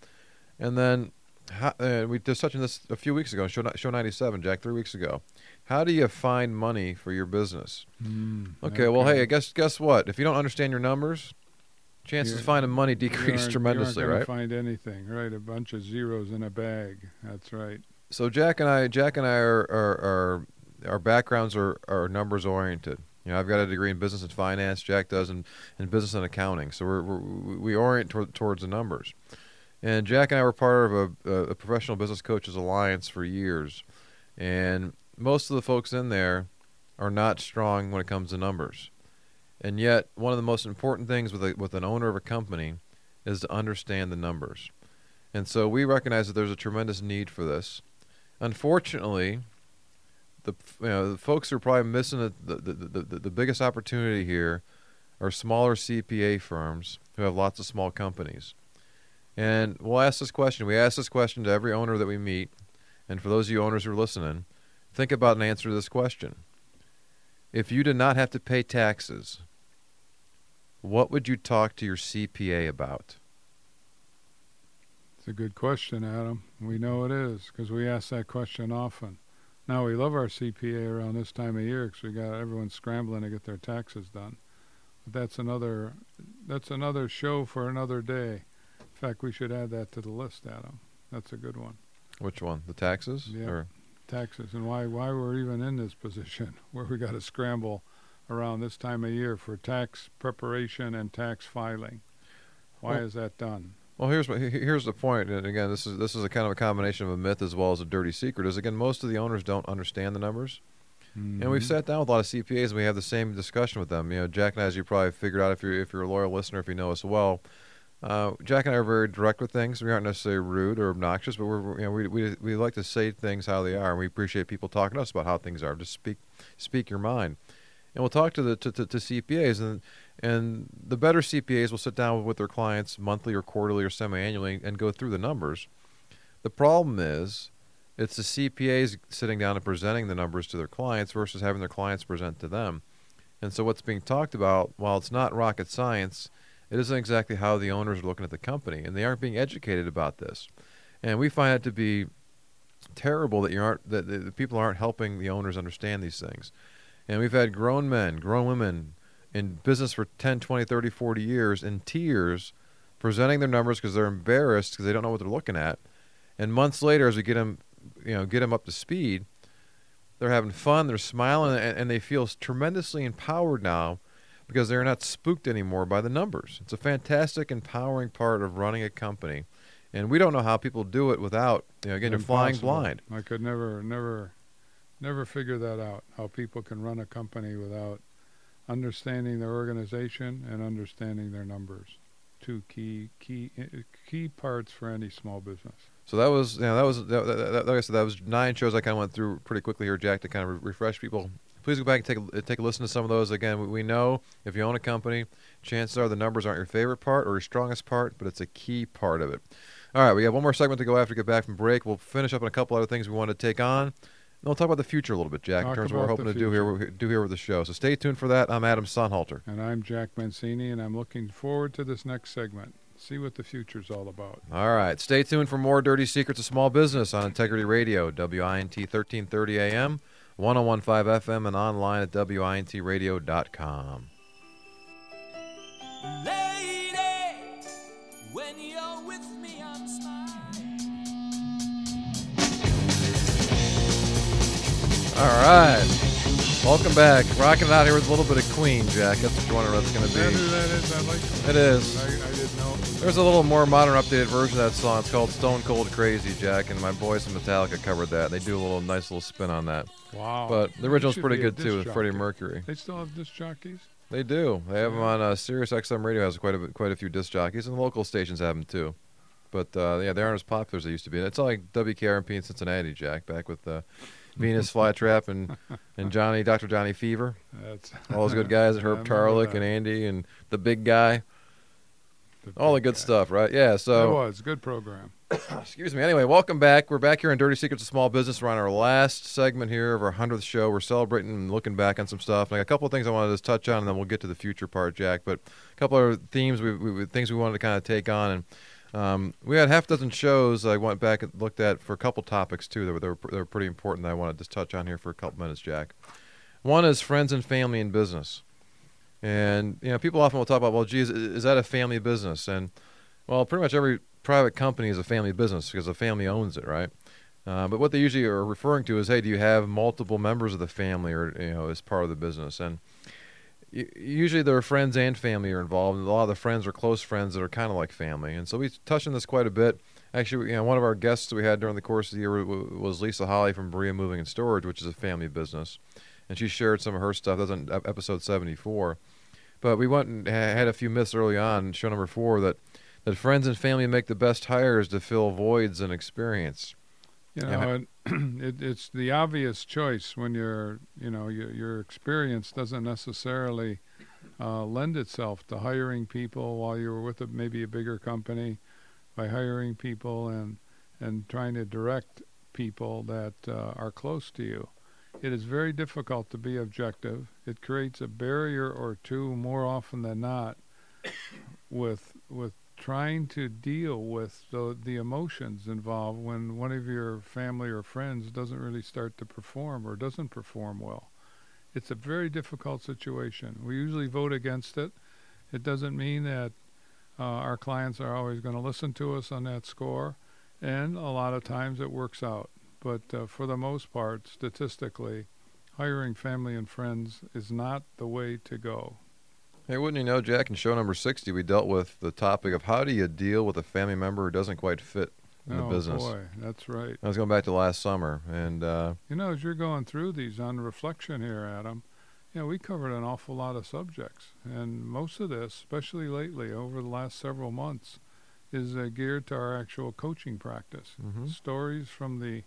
And then how, uh, we just touched on this a few weeks ago, show, show 97, Jack, three weeks ago. How do you find money for your business? Mm, Okay, well, hey, guess guess what? If you don't understand your numbers, chances You're- of finding money decrease tremendously, right? Find anything, right? A bunch of zeros in a bag. That's right. so Jack and I, Jack and I are, are, are our backgrounds are, are numbers oriented. You know, I've got a degree in business and finance. Jack does in, in business and accounting. So we're, we're, we orient toward, towards the numbers. And Jack and I were part of a, a professional business coaches alliance for years, and most of the folks in there are not strong when it comes to numbers. And yet, one of the most important things with a, with an owner of a company is to understand the numbers. And so we recognize that there's a tremendous need for this. Unfortunately, the you know the folks are probably missing the the, the, the, the biggest opportunity here are smaller CPA firms who have lots of small companies. And we'll ask this question. We ask this question to every owner that we meet. And for those of you owners who are listening, think about an answer to this question. If you did not have to pay taxes, what would you talk to your CPA about? It's a good question, Adam. We know it is because we ask that question often. Now we love our CPA around this time of year because we got everyone scrambling to get their taxes done. But that's another that's another show for another day. In fact, we should add that to the list, Adam. That's a good one. Which one? The taxes? Yeah. Or Taxes and why why we're even in this position where we got to scramble around this time of year for tax preparation and tax filing. Why Well- is that done? Well, here's here's the point, and again, this is this is a kind of a combination of a myth as well as a dirty secret. Is again, most of the owners don't understand the numbers, and we've Mhm. sat down with a lot of CPAs and we have the same discussion with them. You know, Jack and I, as you probably figured out if you're if you're a loyal listener, if you know us well, uh, Jack and I are very direct with things. We aren't necessarily rude or obnoxious, but we're you know we we we like to say things how they are, and we appreciate people talking to us about how things are. Just speak speak your mind, and we'll talk to the to, to, to CPAs and. And the better CPAs will sit down with their clients monthly or quarterly or semi-annually and go through the numbers. The problem is, it's the CPAs sitting down and presenting the numbers to their clients versus having their clients present to them. And so, what's being talked about, while it's not rocket science, it isn't exactly how the owners are looking at the company, and they aren't being educated about this. And we find it to be terrible that you aren't that the, the people aren't helping the owners understand these things. And we've had grown men, grown women in business for 10, 20, 30, 40 years in tears presenting their numbers because they're embarrassed because they don't know what they're looking at. And months later, as we get them, you know, get them up to speed, they're having fun, they're smiling, and, and they feel tremendously empowered now because they're not spooked anymore by the numbers. It's a fantastic, empowering part of running a company. And we don't know how people do it without, you know, again, you're flying blind. I could never, never, never figure that out. How people can run a company without understanding their organization and understanding their numbers. Two key, key, key parts for any small business. So that was, you know, that was, that, that, like I said, that was nine shows I kind of went through pretty quickly here, Jack, to kind of re- refresh people. Please go back and take a, take a listen to some of those. Again, we, we know if you own a company, chances are the numbers aren't your favorite part or your strongest part, but it's a key part of it. All right, we have one more segment to go after we get back from break. We'll finish up on a couple other things we want to take on. And we'll talk about the future a little bit, Jack, in terms of what we're hoping the to do here, do here with the show. So stay tuned for that. I'm Adam Sonnhalter. And I'm Jack Mancini, and I'm looking forward to this next segment. See what the future's all about. All right. Stay tuned for more Dirty Secrets of Small Business on Integrity Radio, WINT 1330 AM, 1015 FM, and online at WINTradio.com. Lady, All right. Welcome back. Rocking it out here with a little bit of Queen, Jack. That's what you're wondering what it's going to be. who that is? I like that. It is. I, I didn't know. There's a little more modern, updated version of that song. It's called Stone Cold Crazy, Jack, and my boys from Metallica covered that. They do a little nice little spin on that. Wow. But the You original's pretty good too with Freddie. Mercury. They still have disc jockeys. They do. They have them on uh, Sirius XM radio. Has quite a bit- quite a few disc jockeys, and local stations have them too. But uh, yeah, they aren't as popular as they used to be. It's like WKRP in Cincinnati, Jack, back with uh, Venus Flytrap and and Johnny, Dr. Johnny Fever, That's all those good guys, Herb Tarlek and Andy and the big guy, all the good guy. stuff, right? Yeah. So it was good program. Excuse me. Anyway, welcome back. We're back here in Dirty Secrets of Small Business. We're on our last segment here of our 100th show. We're celebrating and looking back on some stuff. Got a couple of things I wanted to touch on, and then we'll get to the future part, Jack. But a couple of themes, we, we, things we wanted to kind of take on. And um, we had half dozen shows I went back and looked at for a couple topics, too, that were, that were, were pretty important that I wanted to touch on here for a couple minutes, Jack. One is friends and family in business. And, you know, people often will talk about, well, geez, is that a family business? And, well, pretty much every private company is a family business because the family owns it, right? Uh, but what they usually are referring to is, hey, do you have multiple members of the family, or you know, as part of the business? And usually, their friends and family are involved, and a lot of the friends are close friends that are kind of like family. And so we touched on this quite a bit. Actually, you know, one of our guests that we had during the course of the year was Lisa Holly from Berea Moving and Storage, which is a family business, and she shared some of her stuff. That's on episode seventy-four. But we went and had a few myths early on, show number four, that that friends and family make the best hires to fill voids in experience. You Yeah. know, it, it, it's the obvious choice when you're, you know, your, your experience doesn't necessarily uh, lend itself to hiring people while you're with a, maybe a bigger company, by hiring people and and trying to direct people that uh, are close to you. It is very difficult to be objective. It creates a barrier or two more often than not with with trying to deal with the the emotions involved when one of your family or friends doesn't really start to perform or doesn't perform well. It's a very difficult situation. We usually vote against it. It doesn't mean that uh, our clients are always going to listen to us on that score, and a lot of times it works out. But uh, for the most part, statistically, hiring family and friends is not the way to go. Hey, wouldn't you know, Jack? In show number sixty, we dealt with the topic of how do you deal with a family member who doesn't quite fit in the business. oh boy, that's right. I was going back to last summer, and uh, You know, as you're going through these on reflection here, Adam, you know, we covered an awful lot of subjects. And most of this, especially lately, over the last several months, is uh, geared to our actual coaching practice. Mhm. Stories from the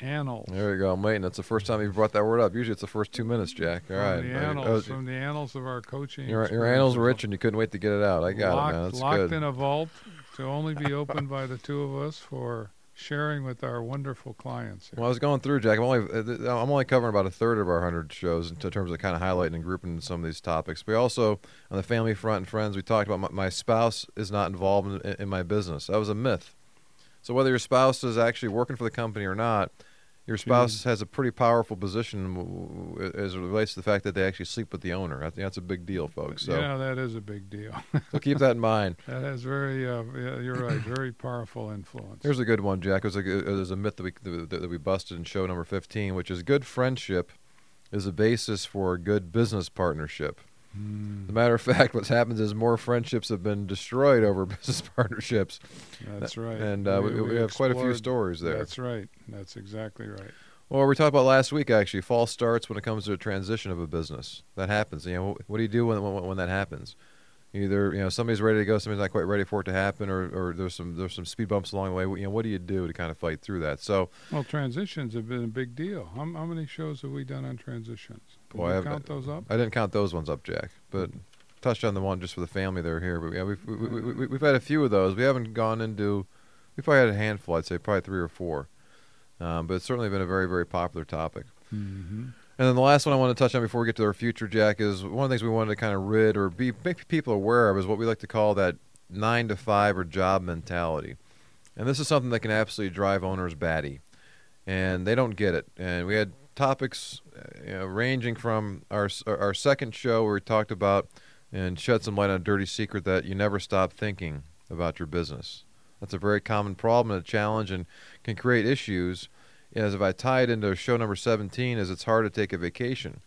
annals. there you go. I'm waiting. That's the first time you've brought that word up. Usually, it's the first two minutes, Jack. All from right. the annals, was- from the annals of our coaching. your your annals were rich, and you couldn't wait to get it out. I got locked, it, man. That's locked good. in a vault to only be opened by the two of us for sharing with our wonderful clients. Here. Well, I was going through, Jack. I'm only uh, I'm only covering about a third of our hundred shows in terms of kind of highlighting and grouping some of these topics. We also, on the family front and friends, we talked about my, my spouse is not involved in, in my business. That was a myth. So whether your spouse is actually working for the company or not, your spouse has a pretty powerful position as it relates to the fact that they actually sleep with the owner. I think that's a big deal, folks. So, yeah, that is a big deal. so keep that in mind. That has very, uh, yeah, you're right, very powerful influence. Here's a good one, Jack. There's a, there's a myth that we that, that we busted in show number 15, which is good friendship is a basis for a good business partnership. Hmm, As a matter of fact, what happens is more friendships have been destroyed over business partnerships, that's right. and uh, we, we, have quite a few stories there. That's right. That's exactly right. Well, we talked about last week actually. False starts when it comes to a transition of a business. That happens. You know, what do you do when when, when that happens? Either you know somebody's ready to go, somebody's not quite ready for it to happen, or, or there's some there's some speed bumps along the way. You know, what do you do to kind of fight through that? So, Well, transitions have been a big deal. How, how many shows have we done on transitions? Did Boy, you count those up? I didn't count those ones up, Jack, but touched on the one just for the family that are here. But yeah, we've we, we, we, we've had a few of those. We haven't gone into. We've probably had a handful. I'd say probably three or four. Um, but it's certainly been a very very popular topic. Mm-hmm. And then the last one I want to touch on before we get to our future, Jack, is one of the things we wanted to kind of rid or be make people aware of is what we like to call that nine to five or job mentality. And this is something that can absolutely drive owners batty, and they don't get it. And we had topics Uh, you know, ranging from our our second show where we talked about and shed some light on a dirty secret that you never stop thinking about your business. That's a very common problem and a challenge, and can create issues as if I tie it into show number 17, is it's hard to take a vacation.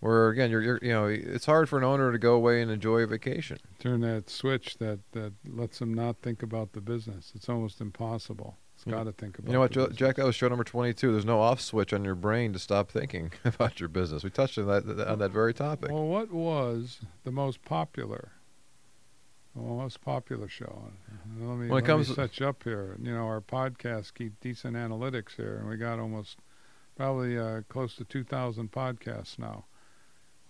Where again, you're, you're you know, it's hard for an owner to go away and enjoy a vacation. Turn that switch that, that lets them not think about the business. It's almost impossible. It's You- got to think about You know what, business. Jack? That was show number 22. There's no off switch on your brain to stop thinking about your business. We touched on that on that very topic. Well, what was the most popular? The most popular show. Let me, When it let comes me to- set you up here. You know, our podcasts keep decent analytics here, and we got almost probably uh, close to 2,000 podcasts now.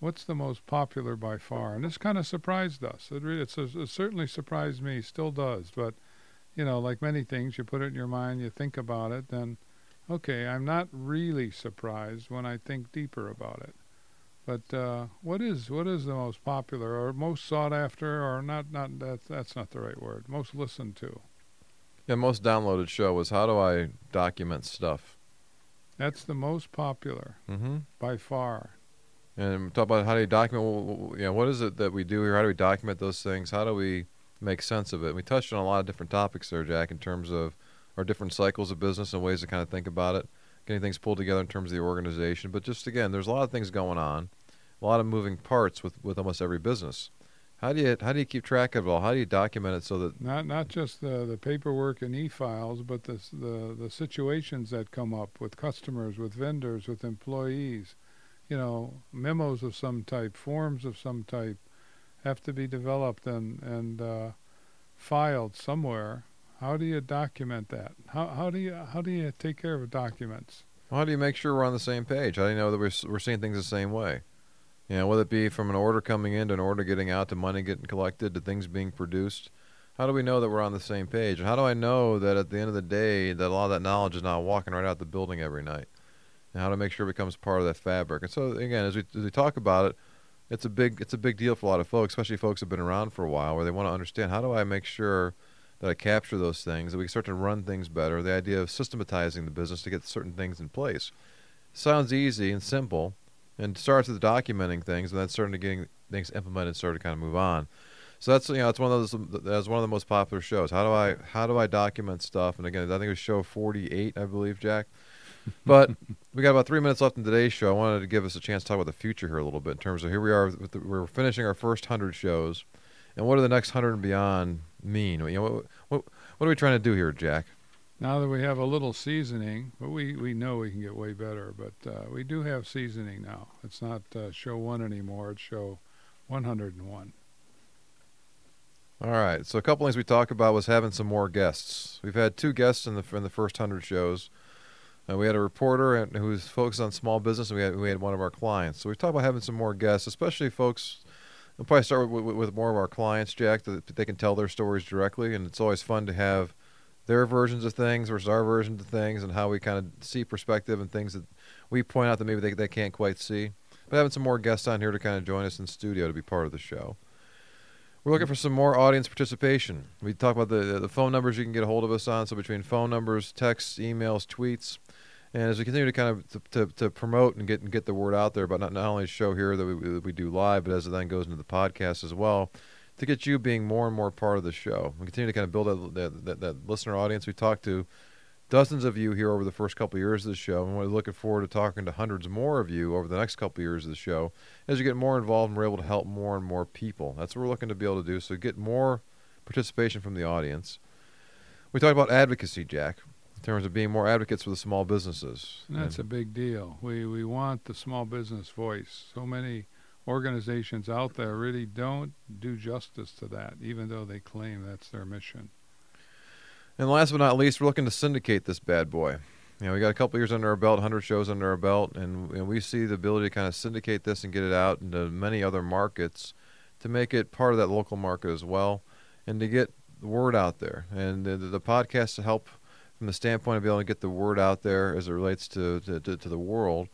What's the most popular by far? And this kind of surprised us. It, really, it's, it certainly surprised me. Still does. But you know, like many things, you put it in your mind, you think about it, then okay, I'm not really surprised when I think deeper about it. But uh, what is what is the most popular or most sought after or not not that's that's not the right word. Most listened to. Yeah, most downloaded show was how do I document stuff? That's the most popular Mm-hmm. by far. And talk about how do you document? You know, what is it that we do here? How do we document those things? How do we make sense of it? We touched on a lot of different topics there, Jack, in terms of our different cycles of business and ways to kind of think about it, getting things pulled together in terms of the organization. But just again, there's a lot of things going on, a lot of moving parts with, with almost every business. How do you how do you keep track of it all? How do you document it so that Not not just the the paperwork and e-files, but the the the situations that come up with customers, with vendors, with employees. You know, memos of some type, forms of some type, have to be developed and and uh, filed somewhere. How do you document that? How how do you how do you take care of documents? How do you make sure we're on the same page? How do you know that we're, we're seeing things the same way? You know, whether it be from an order coming in to an order getting out to money getting collected to things being produced. How do we know that we're on the same page? How do I know that at the end of the day that a lot of that knowledge is not walking right out the building every night? And how to make sure it becomes part of that fabric. And so again, as we as we talk about it, it's a big it's a big deal for a lot of folks, especially folks who've been around for a while, where they want to understand how do I make sure that I capture those things, that we start to run things better. The idea of systematizing the business to get certain things in place sounds easy and simple, and starts with documenting things, and then starting to getting things implemented, and start to kind of move on. So that's you know it's one of those that's one of the most popular shows. How do I how do I document stuff? And again, I think it was show 48, I believe, Jack. But we got about three minutes left in today's show. I wanted to give us a chance to talk about the future here a little bit in terms of here we are. With the, we're finishing our first hundred shows, and what do the next hundred and beyond mean? You know, what, what what are we trying to do here, Jack? Now that we have a little seasoning, but we, we know we can get way better. But uh, we do have seasoning now. It's not uh, show one anymore. It's show 101. All right. So a couple things we talked about was having some more guests. We've had two guests in the in the first hundred shows. Uh, we had a reporter and, who's focused on small business, and we had we had one of our clients. So we talked about having some more guests, especially folks. We'll probably start with, with, with more of our clients, Jack, that they can tell their stories directly, and it's always fun to have their versions of things versus our versions of things, and how we kind of see perspective and things that we point out that maybe they they can't quite see. But having some more guests on here to kind of join us in studio to be part of the show. We're looking for some more audience participation. We talk about the the phone numbers you can get a hold of us on. So between phone numbers, texts, emails, tweets, and as we continue to kind of to, to, to promote and get and get the word out there about not, not only show here that we, that we do live, but as it then goes into the podcast as well, to get you being more and more part of the show. We continue to kind of build that that, that, that listener audience. We talked to dozens of you here over the first couple of years of the show, and we're looking forward to talking to hundreds more of you over the next couple of years of the show as you get more involved and we're able to help more and more people. That's what we're looking to be able to do. So get more participation from the audience. We talked about advocacy, Jack, in terms of being more advocates for the small businesses. And that's a big deal. We we want the small business voice. So many organizations out there really don't do justice to that, even though they claim that's their mission. And last but not least, we're looking to syndicate this bad boy. You know, we got a couple years under our belt, 100 shows under our belt, and, and we see the ability to kind of syndicate this and get it out into many other markets to make it part of that local market as well, and to get the word out there. And the, the podcast to help from the standpoint of being able to get the word out there as it relates to, to, to, to the world,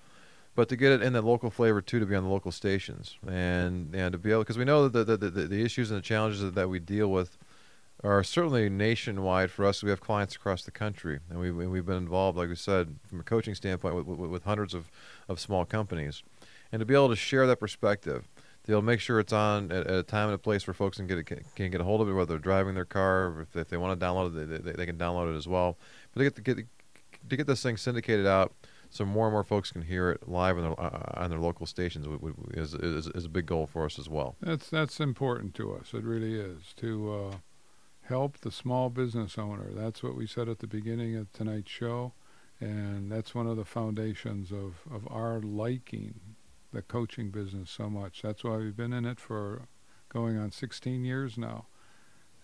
but to get it in the local flavor too, to be on the local stations, and and to be able because we know that the, the, the, the issues and the challenges that we deal with are certainly nationwide for us. We have clients across the country, and we, we- we've been involved, like we said, from a coaching standpoint, with, with, with hundreds of, of small companies. And to be able to share that perspective, be make sure it's on at, at a time and a place where folks can get can, can get a hold of it, whether they're driving their car, or if, if they want to download it, they, they, they can download it as well. But to get, to get to get this thing syndicated out, so more and more folks can hear it live on their uh, on their local stations, is, is is a big goal for us as well. That's that's important to us. It really is to uh, help the small business owner. That's what we said at the beginning of tonight's show, and that's one of the foundations of of our liking the coaching business so much. That's why we've been in it for going on 16 years now,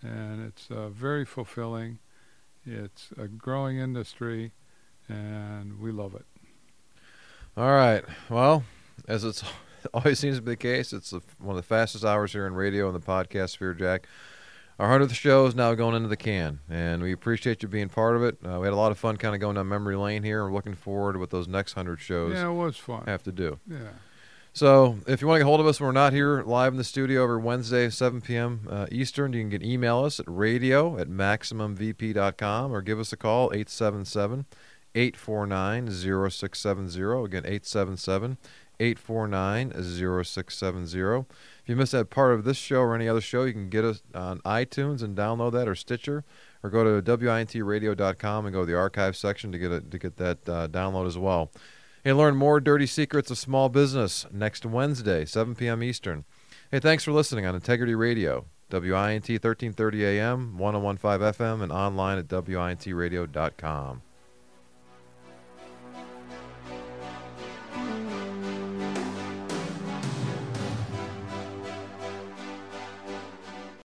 and it's uh, very fulfilling. It's a growing industry, and we love it. All right. Well, as it's always seems to be the case, it's the, one of the fastest hours here in radio and the podcast sphere, Jack. Our hundredth show is now going into the can, and we appreciate you being part of it. Uh, we had a lot of fun, kind of going down memory lane here. We're looking forward to what those next hundred shows Yeah, it was fun. have to do. Yeah. So, if you want to get hold of us when we're not here live in the studio every Wednesday, 7 p.m. Uh, Eastern, you can email us at radio at maximumvp.com or give us a call, 877 849 0670. Again, 877 849 0670. If you missed that part of this show or any other show, you can get us on iTunes and download that or Stitcher or go to wintradio.com and go to the archive section to get it, to get that uh, download as well. Hey, learn more dirty secrets of small business next Wednesday, 7 p.m. Eastern. Hey, thanks for listening on Integrity Radio, WINT 1330 AM, 1015 FM, and online at wintradio.com.